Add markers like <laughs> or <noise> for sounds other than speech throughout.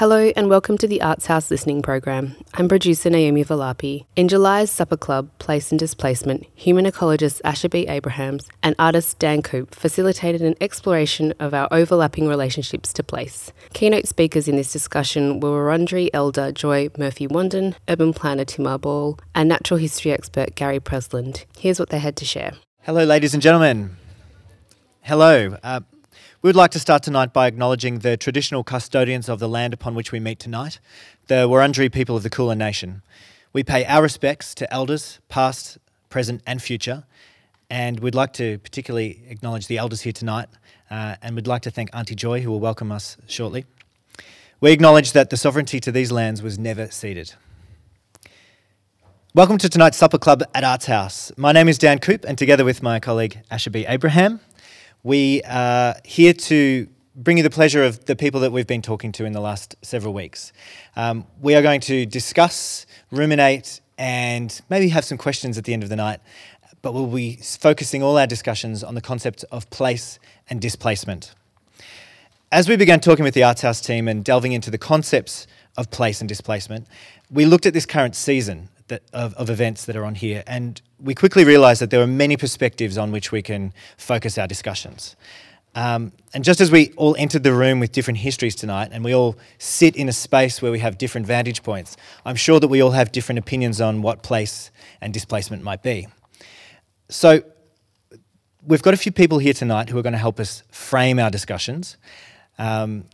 Hello and welcome to the Arts House listening program. I'm producer Naomi Valapi. In July's Supper Club, Place and Displacement, human ecologist Asher B. Abrahams and artist Dan Coop facilitated an exploration of our overlapping relationships to place. Keynote speakers in this discussion were Wurundjeri elder Joy Murphy-Wandin, urban planner Timmah Ball, and natural history expert Gary Presland. Here's what they had to share. Hello, ladies and gentlemen. Hello. Uh, we would like to start tonight by acknowledging the traditional custodians of the land upon which we meet tonight, the Wurundjeri people of the Kulin Nation. We pay our respects to elders, past, present, and future, and we'd like to particularly acknowledge the elders here tonight, uh, and we'd like to thank Auntie Joy, who will welcome us shortly. We acknowledge that the sovereignty to these lands was never ceded. Welcome to tonight's Supper Club at Arts House. My name is Dan Coop, and together with my colleague Asher B. Abraham, we are here to bring you the pleasure of the people that we've been talking to in the last several weeks. Um, we are going to discuss, ruminate, and maybe have some questions at the end of the night, but we'll be focusing all our discussions on the concept of place and displacement. As we began talking with the Arts House team and delving into the concepts of place and displacement, we looked at this current season that, of, of events that are on here, and we quickly realised that there are many perspectives on which we can focus our discussions. Um, and just as we all entered the room with different histories tonight, and we all sit in a space where we have different vantage points, I'm sure that we all have different opinions on what place and displacement might be. So, we've got a few people here tonight who are going to help us frame our discussions. Um,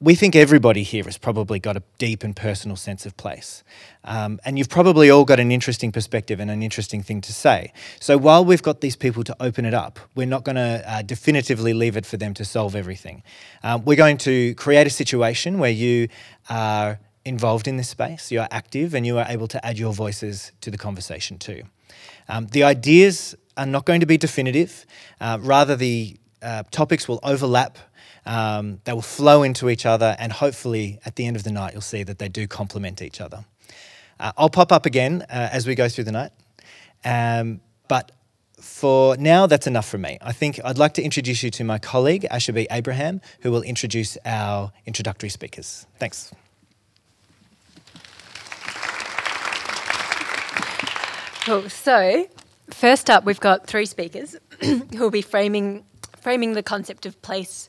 we think everybody here has probably got a deep and personal sense of place. Um, and you've probably all got an interesting perspective and an interesting thing to say. So while we've got these people to open it up, we're not going to uh, definitively leave it for them to solve everything. Um, we're going to create a situation where you are involved in this space, you are active, and you are able to add your voices to the conversation too. Um, the ideas are not going to be definitive, uh, rather, the uh, topics will overlap um, they will flow into each other, and hopefully at the end of the night, you'll see that they do complement each other. Uh, I'll pop up again uh, as we go through the night. Um, but for now, that's enough for me. I think I'd like to introduce you to my colleague, Asher B. Abraham, who will introduce our introductory speakers. Thanks. Cool. So, first up, we've got three speakers <clears throat> who will be framing framing the concept of place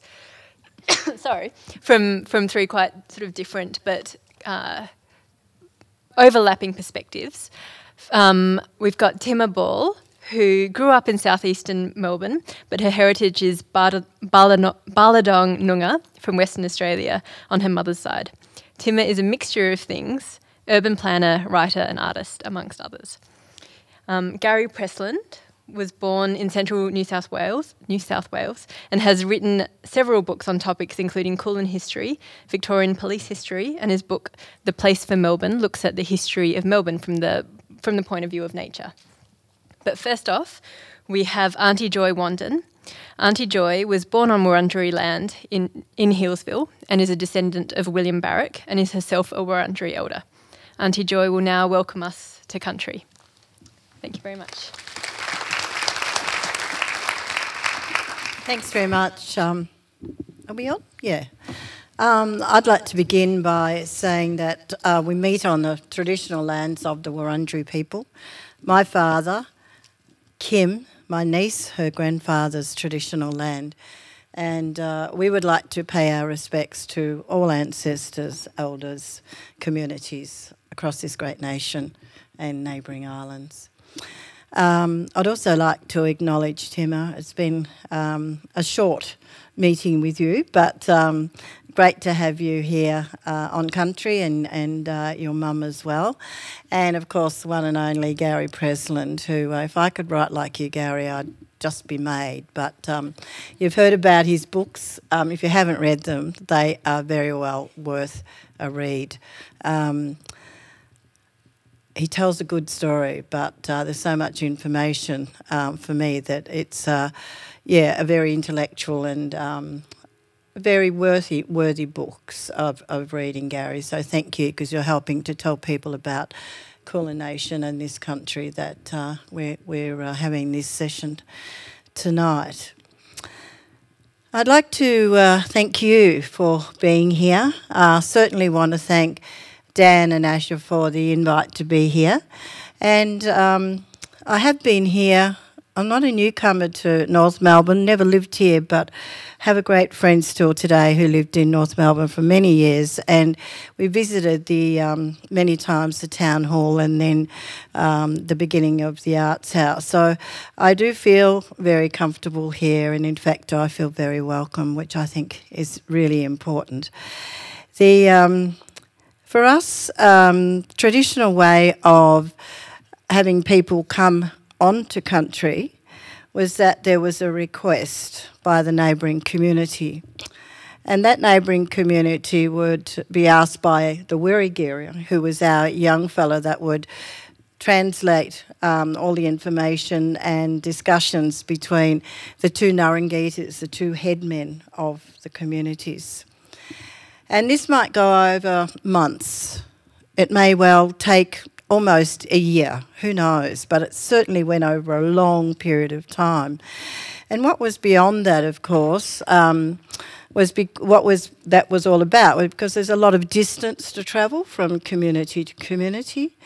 <coughs> sorry, from from three quite sort of different but uh, overlapping perspectives. Um, we've got Timmah Ball, who grew up in southeastern Melbourne, but her heritage is Ballardong Noongar from Western Australia on her mother's side. Timmah is a mixture of things urban planner, writer, and artist, amongst others. Um, Gary Presland, was born in central New South Wales, New South Wales, and has written several books on topics including Kulin history, Victorian police history, and his book The Place for Melbourne looks at the history of Melbourne from the from the point of view of nature. But first off, we have Auntie Joy Wandin. Auntie Joy was born on Wurundjeri land in, in Healesville and is a descendant of William Barak and is herself a Wurundjeri elder. Auntie Joy will now welcome us to country. Thank you very much. Thanks very much. Um, are we on? Yeah. Um, I'd like to begin by saying that uh, we meet on the traditional lands of the Wurundjeri people. My father, Kim, my niece, her grandfather's traditional land. And uh, we would like to pay our respects to all ancestors, elders, communities across this great nation and neighbouring islands. Um, I'd also like to acknowledge Timmah. It's been um, a short meeting with you, but um, great to have you here uh, on country and, and uh, your mum as well. And of course, one and only Gary Presland, who, uh, if I could write like you, Gary, I'd just be made. But um, you've heard about his books. Um, if you haven't read them, they are very well worth a read. Um, he tells a good story, but uh, there's so much information um, for me that it's, uh, yeah, a very intellectual and um, very worthy worthy books of, of reading, Gary. So thank you because you're helping to tell people about Kulin Nation and this country that uh, we're, we're uh, having this session tonight. I'd like to uh, thank you for being here. I uh, certainly want to thank Dan and Asher for the invite to be here. And um, I have been here. I'm not a newcomer to North Melbourne, never lived here, but have a great friend still today who lived in North Melbourne for many years. And we visited the um, many times the town hall and then um, the beginning of the arts house. So I do feel very comfortable here, and in fact, I feel very welcome, which I think is really important. The um, for us, um, traditional way of having people come onto country was that there was a request by the neighbouring community. And that neighbouring community would be asked by the Wirigiri, who was our young fellow that would translate um, all the information and discussions between the two Ngurungaetas, the two headmen of the communities. And this might go over months. It may well take almost a year, who knows, but it certainly went over a long period of time. And what was beyond that, of course, um, was be- what was that was all about because there's a lot of distance to travel from community to community.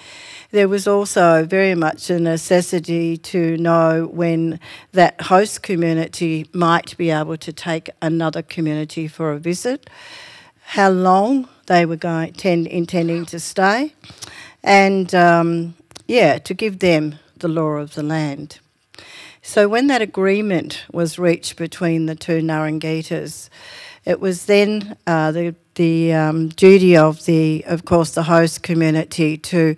There was also very much a necessity to know when that host community might be able to take another community for a visit how long they were going tend, intending to stay, and um, yeah, to give them the law of the land. So when that agreement was reached between the two Ngurungaetas, it was then uh, the the um, duty of the, of course, the host community to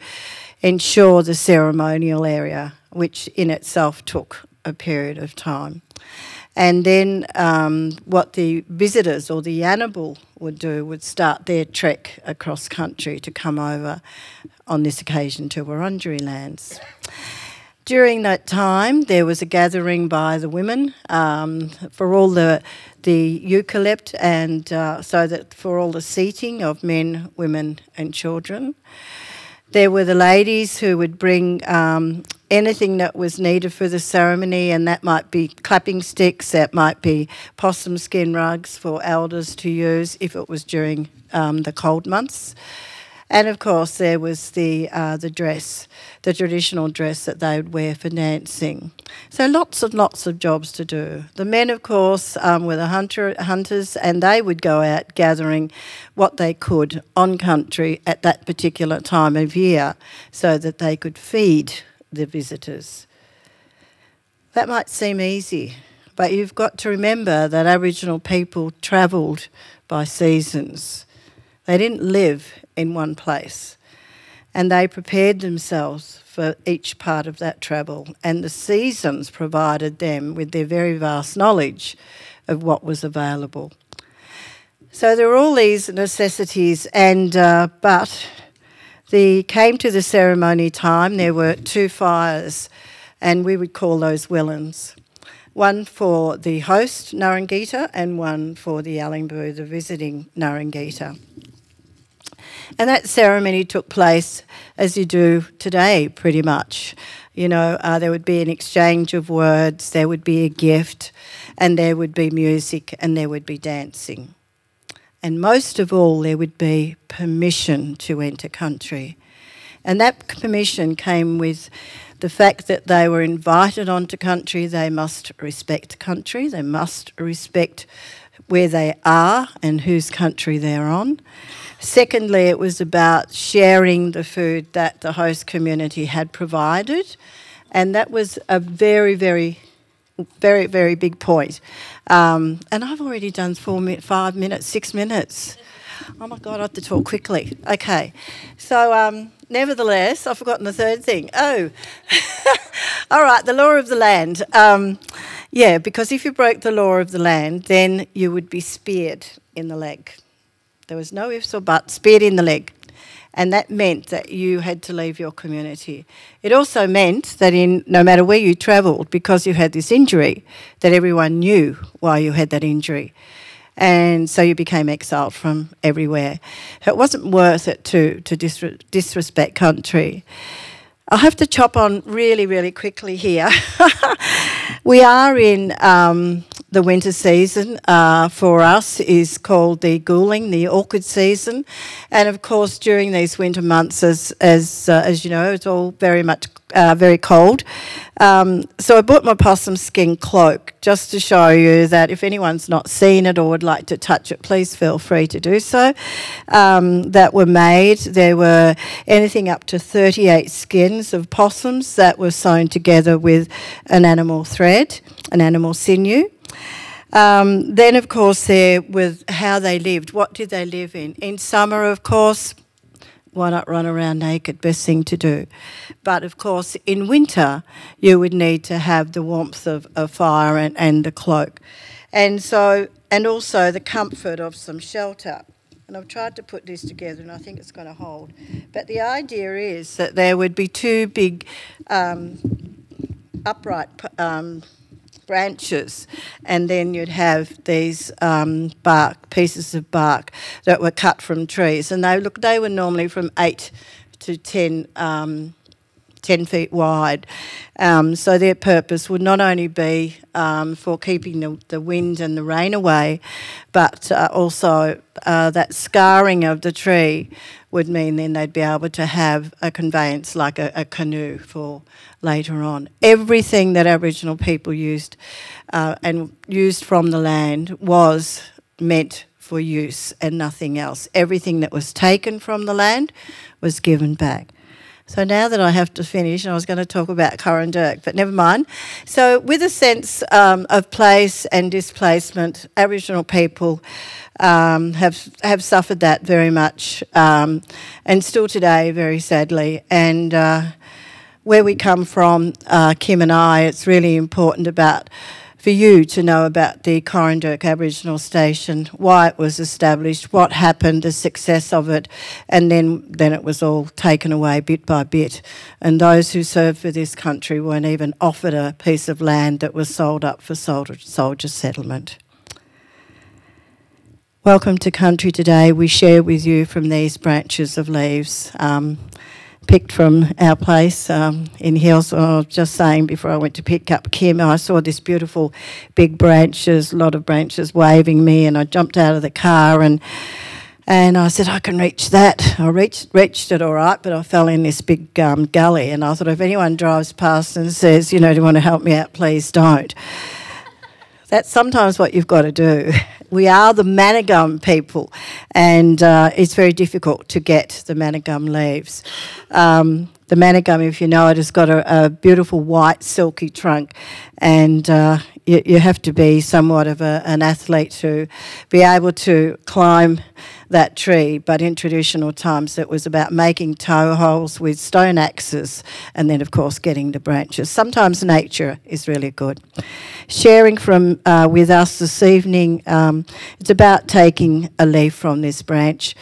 ensure the ceremonial area, which in itself took a period of time. And then um, what the visitors or the Yannibal would do would start their trek across country to come over, on this occasion, to Wurundjeri lands. During that time, there was a gathering by the women um, for all the the eucalypt, and uh, so that for all the seating of men, women, and children. There were the ladies who would bring um, anything that was needed for the ceremony, and that might be clapping sticks, that might be possum skin rugs for elders to use if it was during um, the cold months. And of course, there was the uh, the dress, the traditional dress that they would wear for dancing. So lots and lots of jobs to do. The men, of course, um, were the hunter, hunters, and they would go out gathering what they could on country at that particular time of year, so that they could feed the visitors. That might seem easy, but you've got to remember that Aboriginal people travelled by seasons. They didn't live in one place. And they prepared themselves for each part of that travel. And the seasons provided them with their very vast knowledge of what was available. So there were all these necessities, and uh, but the came to the ceremony time. There were two fires, and we would call those wellens. One for the host Ngurungaeta, and one for the Yalingbu, the visiting Ngurungaeta. And that ceremony took place as you do today, pretty much. You know, uh, there would be an exchange of words, there would be a gift, and there would be music, and there would be dancing. And most of all, there would be permission to enter country. And that permission came with the fact that they were invited onto country, they must respect country, they must respect where they are and whose country they're on. Secondly, it was about sharing the food that the host community had provided, and that was a very, very, very, very big point. Um, and I've already done four, five minutes, six minutes. Oh my God, I have to talk quickly. Okay, so um, nevertheless, I've forgotten the third thing. Oh, <laughs> all right, the law of the land. Um, yeah, because if you broke the law of the land, then you would be speared in the leg. There was no ifs or buts, speared in the leg. And that meant that you had to leave your community. It also meant that in no matter where you travelled, because you had this injury, that everyone knew why you had that injury. And so you became exiled from everywhere. It wasn't worth it to, to disre- disrespect country. I'll have to chop on really, really quickly here. <laughs> we are in um, the winter season uh, for us is called the Guling, the orchid season, and of course during these winter months, as as uh, as you know, it's all very much uh, very cold. Um, so I bought my possum skin cloak just to show you that if anyone's not seen it or would like to touch it, please feel free to do so. Um, that were made. There were anything up to 38 skins of possums that were sewn together with an animal thread, an animal sinew. Um, then, of course, there with how they lived. What did they live in? In summer, of course, why not run around naked? Best thing to do. But of course, in winter, you would need to have the warmth of a fire and, and the cloak. And so, and also the comfort of some shelter. And I've tried to put this together and I think it's going to hold. But the idea is that there would be two big um, upright um, branches, and then you'd have these um, bark pieces of bark that were cut from trees, and they look they were normally from eight to ten. Um, 10 feet wide. Um, so their purpose would not only be um, for keeping the, the wind and the rain away, but uh, also uh, that scarring of the tree would mean then they'd be able to have a conveyance like a, a canoe for later on. Everything that Aboriginal people used uh, and used from the land was meant for use and nothing else. Everything that was taken from the land was given back. So now that I have to finish, I was going to talk about Coranderrk, but never mind. So, with a sense um, of place and displacement, Aboriginal people um, have have suffered that very much, um, and still today, very sadly. And uh, where we come from, uh, Kim and I, it's really important about for you to know about the Coranderrk Aboriginal Station, why it was established, what happened, the success of it, and then, then it was all taken away bit by bit. And those who served for this country weren't even offered a piece of land that was sold up for soldier, soldier settlement. Welcome to Country Today. We share with you from these branches of leaves. Um, picked from our place um, in Hills. I was just saying before I went to pick up Kim, I saw this beautiful big branches, a lot of branches waving me, and I jumped out of the car and and I said I can reach that. I reached reached it all right, but I fell in this big um, gully, and I thought if anyone drives past and says, you know, do you want to help me out, please don't. That's sometimes what you've got to do. <laughs> We are the Manna Gum people, and uh, it's very difficult to get the Manna Gum leaves. Um, the Manna Gum, if you know it, has got a, a beautiful white silky trunk, and uh, you, you, have to be somewhat of a, an athlete to be able to climb that tree, but in traditional times it was about making toe holes with stone axes and then, of course, getting the branches. Sometimes nature is really good. Sharing from uh, with us this evening, um, it's about taking a leaf from this branch.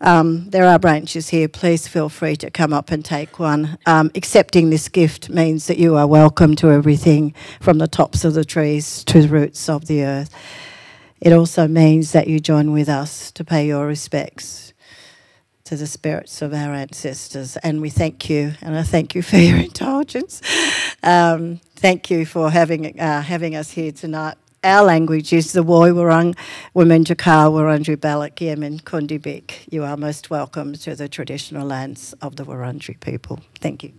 Um, there are branches here. Please feel free to come up and take one. Um, accepting this gift means that you are welcome to everything from the tops of the trees to the roots of the earth. It also means that you join with us to pay your respects to the spirits of our ancestors. And we thank you, and I thank you for your <laughs> indulgence. Um, thank you for having, uh, having us here tonight. Our language is the Woiwurrung, Wominjeka, Wurundjeri Balak, Yemen, Kundibik. You are most welcome to the traditional lands of the Wurundjeri people. Thank you.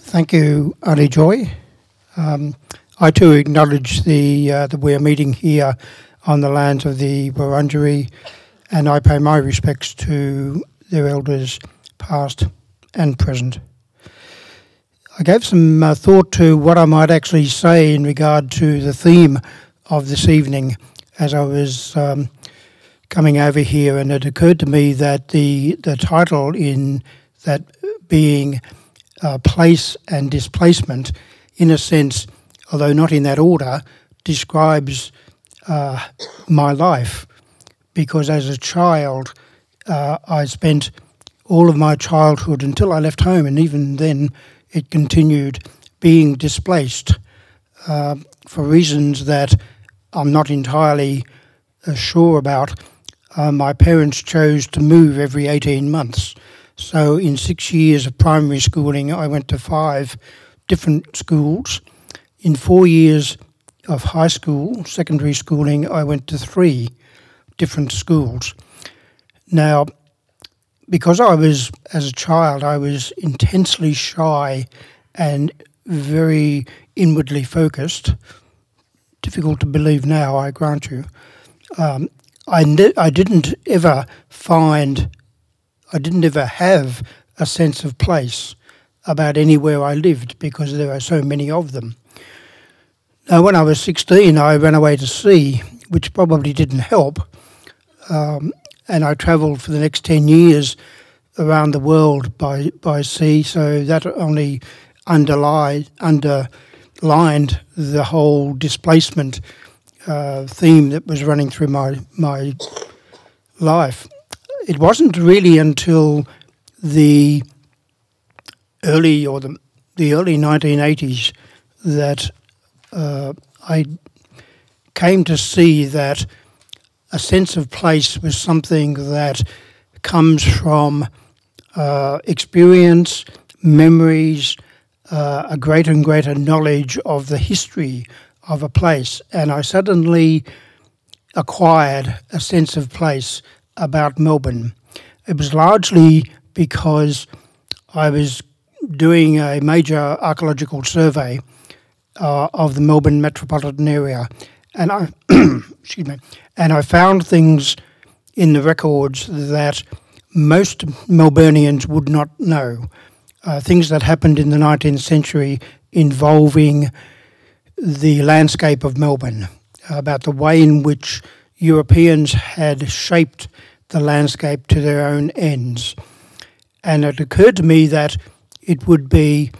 Thank you, Ali Joy. Um, I too acknowledge the uh, that we are meeting here on the lands of the Wurundjeri, and I pay my respects to their elders, past and present. I gave some uh, thought to what I might actually say in regard to the theme of this evening as I was um, coming over here, and it occurred to me that the the title in that being uh, place and displacement, in a sense, although not in that order, describes uh, my life. Because as a child, uh, I spent all of my childhood until I left home, and even then it continued being displaced uh, for reasons that I'm not entirely uh, sure about. Uh, my parents chose to move every 18 months. So, in six years of primary schooling, I went to five different schools. In four years of high school, secondary schooling, I went to three different schools. Now, because I was, as a child, I was intensely shy and very inwardly focused. Difficult to believe now, I grant you. Um, I, ne- I didn't ever find, I didn't ever have a sense of place about anywhere I lived because there are so many of them. Now, when I was 16, I ran away to sea, which probably didn't help. Um, and I travelled for the next 10 years around the world by, by sea, so that only underlined, underlined the whole displacement uh, theme that was running through my, my life. It wasn't really until the early or the, the early 1980s that uh, I came to see that a sense of place was something that comes from uh, experience, memories, uh, a greater and greater knowledge of the history of a place. And I suddenly acquired a sense of place about Melbourne. It was largely because I was doing a major archaeological survey uh, of the Melbourne metropolitan area, and I <clears throat> excuse me, and I found things in the records that most Melburnians would not know. Uh, things that happened in the 19th century involving the landscape of Melbourne, about the way in which Europeans had shaped the landscape to their own ends. And it occurred to me that it would be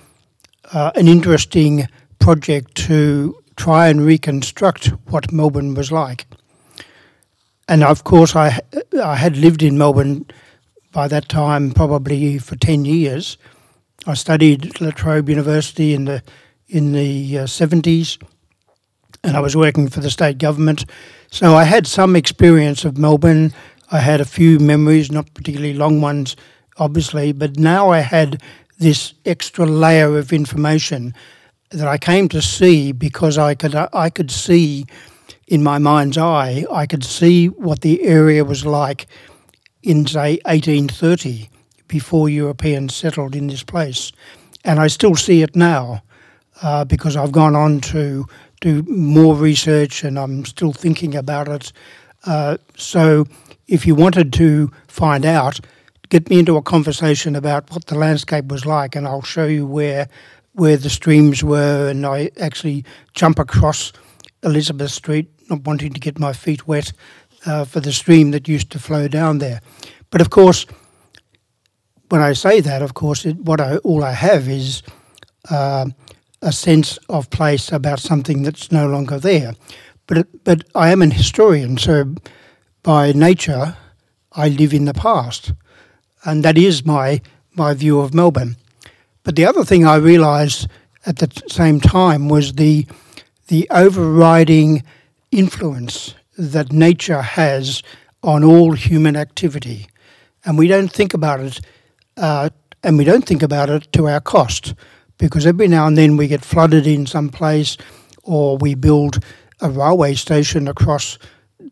uh, an interesting project to try and reconstruct what Melbourne was like. And of course, I, I had lived in Melbourne by that time probably for 10 years. I studied at La Trobe University in the, in the uh, 70s and I was working for the state government. So I had some experience of Melbourne. I had a few memories, not particularly long ones, obviously, but now I had this extra layer of information that I came to see because I could I could see in my mind's eye I could see what the area was like in say 1830 before Europeans settled in this place, and I still see it now uh, because I've gone on to do more research and I'm still thinking about it. Uh, so, if you wanted to find out, get me into a conversation about what the landscape was like, and I'll show you where where the streams were, and I actually jump across Elizabeth Street, not wanting to get my feet wet uh, for the stream that used to flow down there. But of course, when I say that, of course, it, what I, all I have is uh, a sense of place about something that's no longer there. But but I am an historian, so by nature, I live in the past, and that is my my view of Melbourne. But the other thing I realised at the same time was the the overriding influence that nature has on all human activity, and we don't think about it, uh, and we don't think about it to our cost, because every now and then we get flooded in some place, or we build a railway station across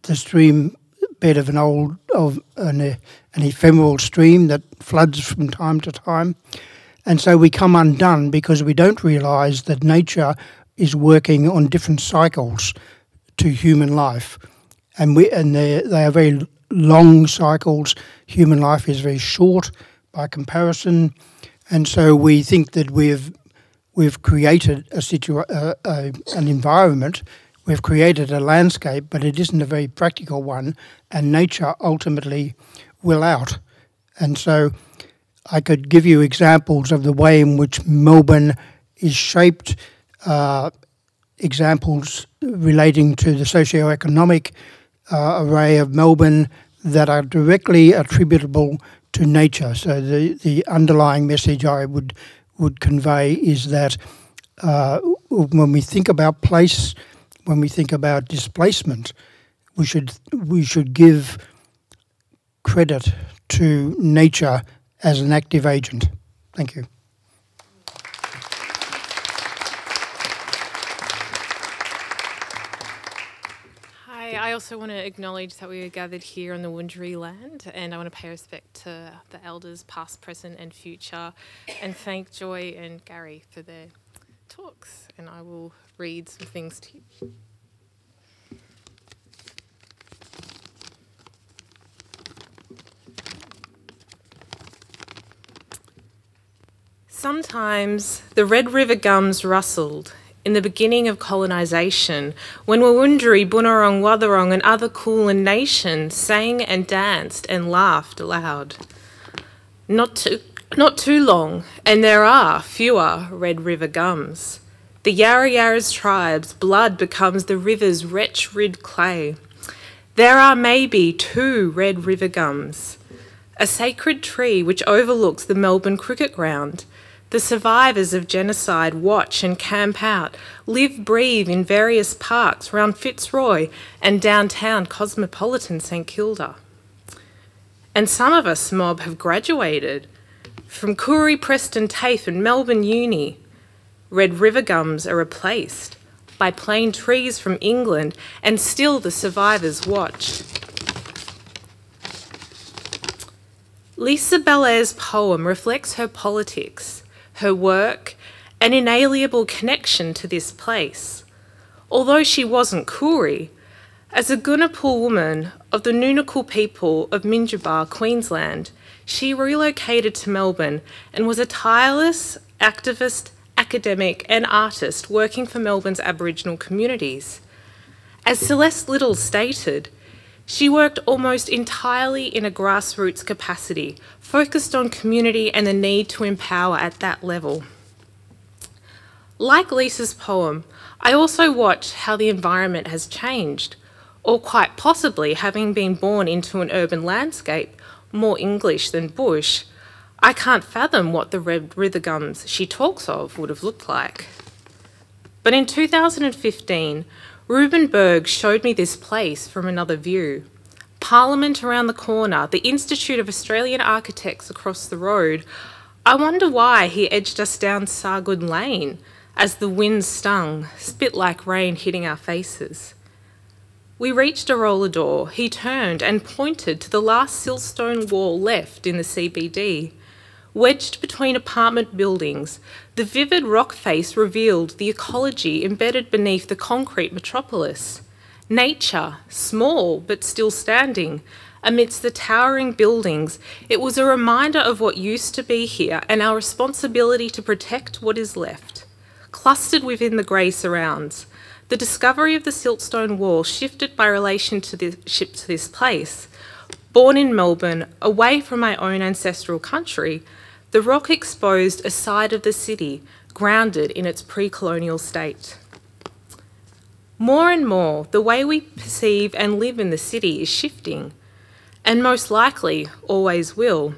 the stream bed of an old of an, an ephemeral stream that floods from time to time. And so we come undone because we don't realise that nature is working on different cycles to human life. And, we, and they are very long cycles. Human life is very short by comparison. And so we think that we've, we've created a situa- uh, an environment, we've created a landscape, but it isn't a very practical one. And nature ultimately will out. And so I could give you examples of the way in which Melbourne is shaped, uh, examples relating to the socio-economic uh, array of Melbourne that are directly attributable to nature. So the, the underlying message I would would convey is that uh, when we think about place, when we think about displacement, we should we should give credit to nature as an active agent. Thank you. Hi, I also want to acknowledge that we are gathered here on the Wurundjeri land, and I want to pay respect to the elders, past, present, and future, and thank Joy and Gary for their talks. And I will read some things to you. Sometimes the Red River gums rustled in the beginning of colonisation, when Wurundjeri, Bunurong, Wathaurong, and other Kulin nations sang and danced and laughed aloud. Not too, not too long, and there are fewer Red River gums. The Yarra Yarra's tribes' blood becomes the river's wretch rid clay. There are maybe two Red River gums, a sacred tree which overlooks the Melbourne cricket ground the survivors of genocide watch and camp out, live, breathe in various parks around Fitzroy and downtown cosmopolitan St Kilda. And some of us mob have graduated from Koori, Preston, TAFE, and Melbourne Uni. Red river gums are replaced by plane trees from England, and still the survivors watch. Lisa Bellear's poem reflects her politics her work, an inalienable connection to this place. Although she wasn't Koori, as a Goenpul woman of the Ngunnawal people of Minjerribah, Queensland, she relocated to Melbourne and was a tireless activist, academic, and artist working for Melbourne's Aboriginal communities. As Celeste Liddle stated, she worked almost entirely in a grassroots capacity, focused on community and the need to empower at that level. Like Lisa's poem, I also watch how the environment has changed, or quite possibly having been born into an urban landscape, more English than bush, I can't fathom what the red river gums she talks of would have looked like. But in 2015, Reuben Berg showed me this place from another view. Parliament around the corner, the Institute of Australian Architects across the road. I wonder why he edged us down Sargood Lane as the wind stung, spit like rain hitting our faces. We reached a roller door. He turned and pointed to the last siltstone wall left in the CBD. Wedged between apartment buildings, the vivid rock face revealed the ecology embedded beneath the concrete metropolis. Nature, small but still standing, amidst the towering buildings, it was a reminder of what used to be here and our responsibility to protect what is left. Clustered within the grey surrounds, the discovery of the siltstone wall shifted my relation to, the, to this place. Born in Melbourne, away from my own ancestral country, the rock exposed a side of the city grounded in its pre colonial state. More and more, the way we perceive and live in the city is shifting, and most likely always will.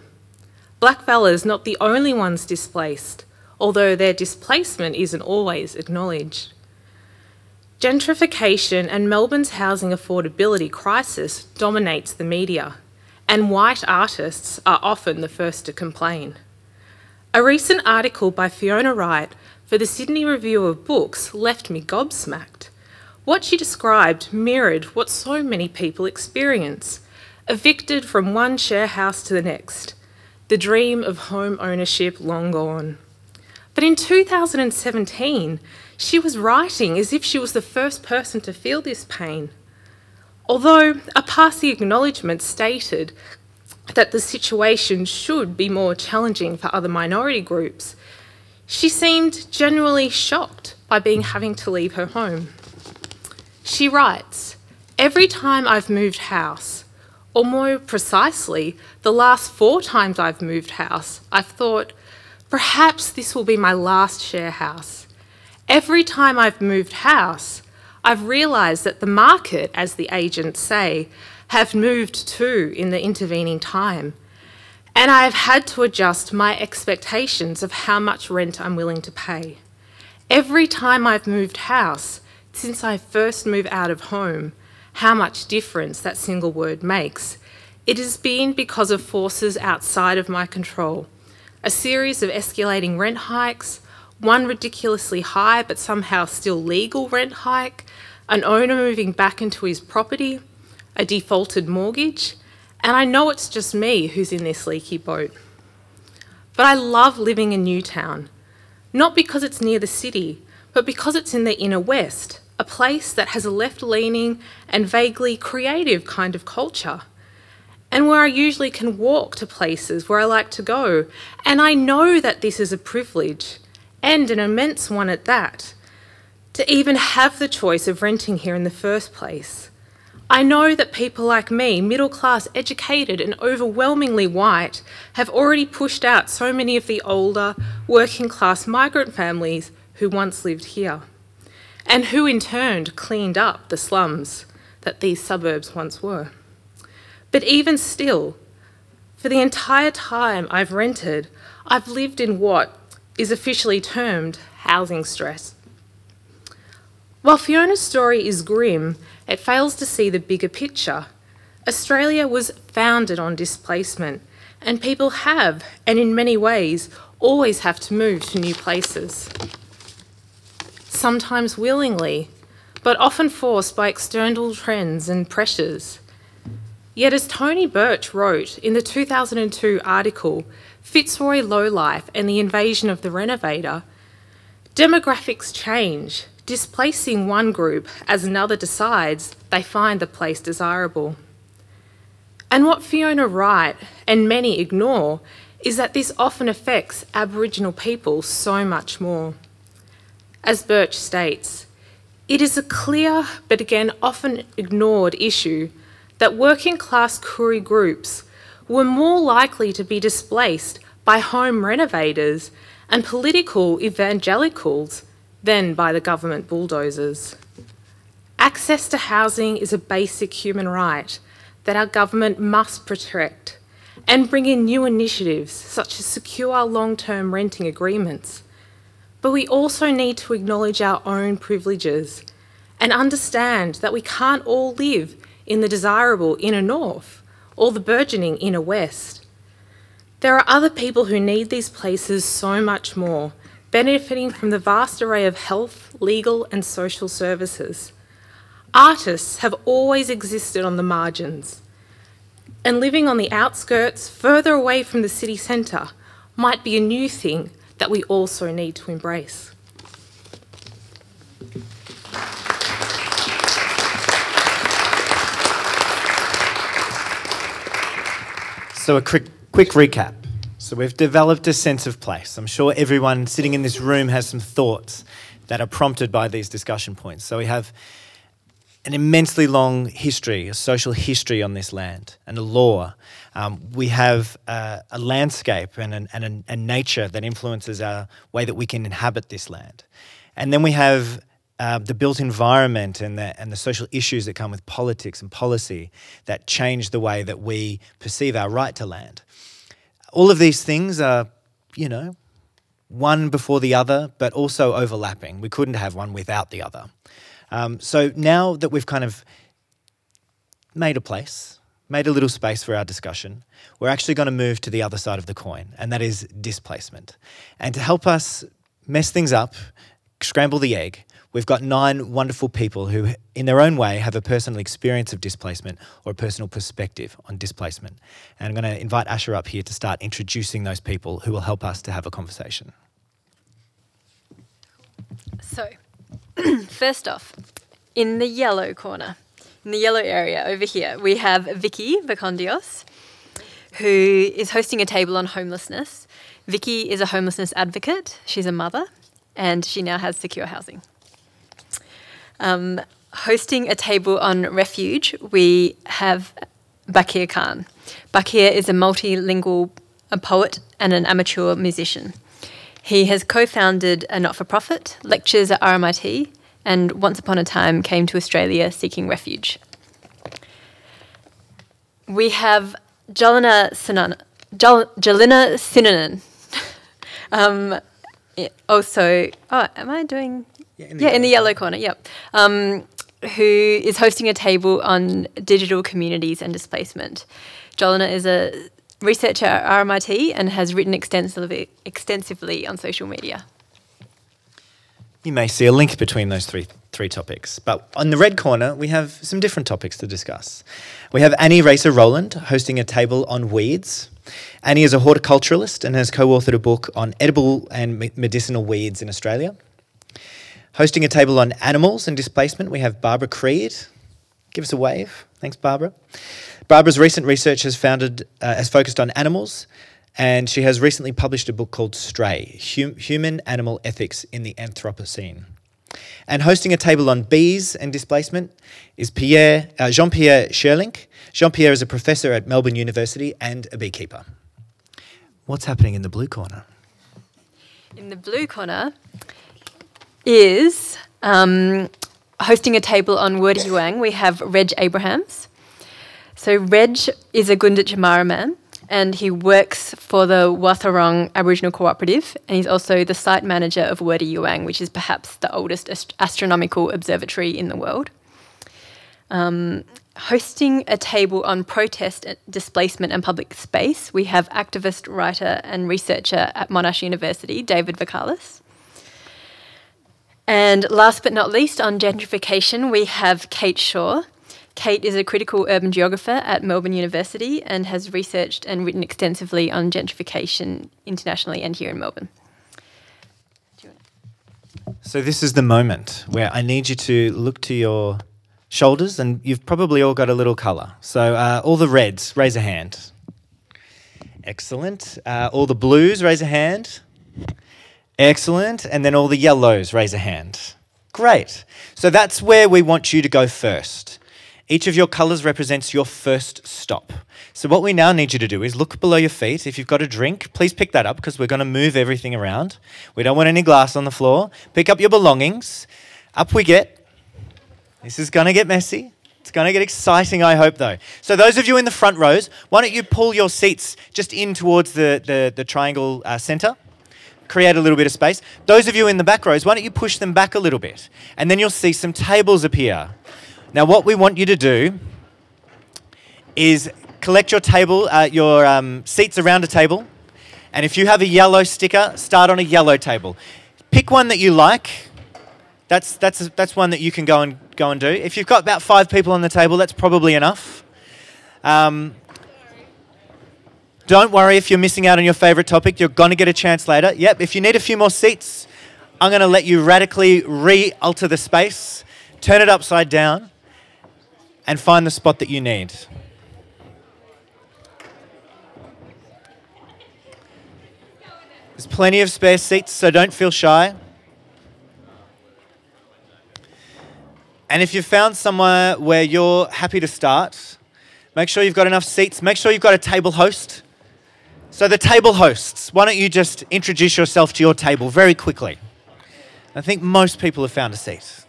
Blackfellas not the only ones displaced, although their displacement isn't always acknowledged. Gentrification and Melbourne's housing affordability crisis dominates the media, and white artists are often the first to complain. A recent article by Fiona Wright for the Sydney Review of Books left me gobsmacked. What she described mirrored what so many people experience evicted from one share house to the next, the dream of home ownership long gone. But in 2017, she was writing as if she was the first person to feel this pain. Although a passing acknowledgement stated that the situation should be more challenging for other minority groups, she seemed genuinely shocked by being having to leave her home. She writes, Every time I've moved house, or more precisely, the last four times I've moved house, I've thought, perhaps this will be my last share house. Every time I've moved house, I've realised that the market, as the agents say, have moved too in the intervening time. And I have had to adjust my expectations of how much rent I'm willing to pay. Every time I've moved house, since I first moved out of home how much difference that single word makes. It has been because of forces outside of my control. A series of escalating rent hikes, one ridiculously high but somehow still legal rent hike, an owner moving back into his property, a defaulted mortgage, and I know it's just me who's in this leaky boat. But I love living in Newtown, not because it's near the city, but because it's in the inner west, a place that has a left leaning and vaguely creative kind of culture. And where I usually can walk to places where I like to go. And I know that this is a privilege, and an immense one at that, to even have the choice of renting here in the first place. I know that people like me, middle class, educated, and overwhelmingly white, have already pushed out so many of the older, working class migrant families who once lived here, and who in turn cleaned up the slums that these suburbs once were. But even still, for the entire time I've rented, I've lived in what is officially termed housing stress. While Fiona's story is grim, it fails to see the bigger picture. Australia was founded on displacement, and people have, and in many ways, always have to move to new places. Sometimes willingly, but often forced by external trends and pressures. Yet, as Tony Birch wrote in the 2002 article, Fitzroy Lowlife and the Invasion of the Renovator, demographics change, displacing one group as another decides they find the place desirable. And what Fiona Wright and many ignore is that this often affects Aboriginal people so much more. As Birch states, it is a clear but again often ignored issue that working class Koori groups were more likely to be displaced by home renovators and political evangelicals than by the government bulldozers. Access to housing is a basic human right that our government must protect and bring in new initiatives such as secure long term renting agreements. But we also need to acknowledge our own privileges and understand that we can't all live in the desirable inner north or the burgeoning inner west. There are other people who need these places so much more benefiting from the vast array of health, legal, and social services. Artists have always existed on the margins, and living on the outskirts, further away from the city centre, might be a new thing that we also need to embrace. So, a quick, quick recap. So we've developed a sense of place. I'm sure everyone sitting in this room has some thoughts that are prompted by these discussion points. So we have an immensely long history, a social history on this land, and a law. Um, we have a landscape and, an, and, an, and nature that influences our way that we can inhabit this land. And then we have uh, the built environment and the, and the social issues that come with politics and policy that change the way that we perceive our right to land all of these things are, you know, one before the other, but also overlapping. We couldn't have one without the other. Um, so now that we've kind of made a place, made a little space for our discussion, we're actually going to move to the other side of the coin, and that is displacement. And to help us mess things up, scramble the egg, We've got nine wonderful people who, in their own way, have a personal experience of displacement or a personal perspective on displacement. And I'm going to invite Asher up here to start introducing those people who will help us to have a conversation. So, <clears throat> first off, in the yellow corner, in the yellow area over here, we have Vicky Vacondios, who is hosting a table on homelessness. Vicky is a homelessness advocate. She's a mother, and she now has secure housing. Um, hosting a table on refuge, we have Bakir Khan. Bakir is a multilingual a poet and an amateur musician. He has co founded a not for profit, lectures at RMIT, and once upon a time came to Australia seeking refuge. We have Jolynna Sinan, Jal, Jolynna Sinanan. <laughs> um, also, oh, am I doing Yeah, in the, yeah, in the yellow corner, yep. Um, who is hosting a table on digital communities and displacement. Jolynna is a researcher at RMIT and has written extensively, extensively on social media. You may see a link between those three three topics. But on the red corner, we have some different topics to discuss. We have Annie Raser-Rowland hosting a table on weeds. Annie is a horticulturalist and has co authored a book on edible and medicinal weeds in Australia. Hosting a table on animals and displacement, we have Barbara Creed. Give us a wave. Thanks, Barbara. Barbara's recent research has, founded, uh, has focused on animals, and she has recently published a book called Stray hum- Human Animal Ethics in the Anthropocene. And hosting a table on bees and displacement is Pierre, uh, Jean Pierre Scheerlinck. Jean Pierre is a professor at Melbourne University and a beekeeper. What's happening in the blue corner? In the blue corner is um, hosting a table on Wurdi Youang. We have Reg Abrahams. So, Reg is a Gunditj man and he works for the Wathaurong Aboriginal Cooperative, and he's also the site manager of Wurdi Youang, which is perhaps the oldest ast- astronomical observatory in the world. Um, hosting a table on protest, displacement, and public space, we have activist, writer, and researcher at Monash University, David Vakalis. And last but not least, on gentrification, we have Kate Shaw. Kate is a critical urban geographer at Melbourne University and has researched and written extensively on gentrification internationally and here in Melbourne. So, this is the moment where I need you to look to your shoulders, and you've probably all got a little colour. So, uh, all the reds, raise a hand. Excellent. Uh, all the blues, raise a hand. Excellent. And then all the yellows, raise a hand. Great. So, that's where we want you to go first. Each of your colours represents your first stop. So, what we now need you to do is look below your feet. If you've got a drink, please pick that up because we're going to move everything around. We don't want any glass on the floor. Pick up your belongings. Up we get. This is going to get messy. It's going to get exciting, I hope, though. So, those of you in the front rows, why don't you pull your seats just in towards the, the, the triangle uh, centre? Create a little bit of space. Those of you in the back rows, why don't you push them back a little bit? And then you'll see some tables appear. Now, what we want you to do is collect your table, uh, your um, seats around a table, and if you have a yellow sticker, start on a yellow table. Pick one that you like. That's that's that's one that you can go and go and do. If you've got about five people on the table, that's probably enough. Um, don't worry if you're missing out on your favourite topic. You're going to get a chance later. Yep. If you need a few more seats, I'm going to let you radically re-alter the space, turn it upside down and find the spot that you need. There's plenty of spare seats, so don't feel shy. And if you've found somewhere where you're happy to start, make sure you've got enough seats. Make sure you've got a table host. So, the table hosts, why don't you just introduce yourself to your table very quickly? I think most people have found a seat.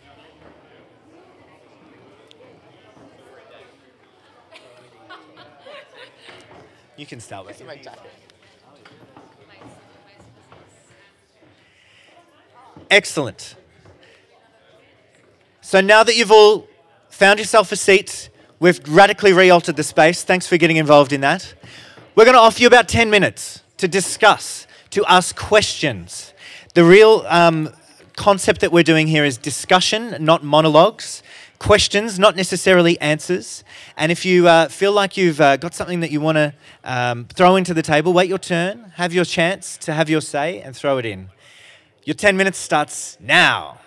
You can start with jacket. Excellent. So now that you've all found yourself a seat, we've radically re altered the space. Thanks for getting involved in that. We're going to offer you about 10 minutes to discuss, to ask questions. The real um, concept that we're doing here is discussion, not monologues questions, not necessarily answers. And if you uh, feel like you've uh, got something that you want to um, throw into the table, wait your turn, have your chance to have your say, and throw it in. Your 10 minutes starts now.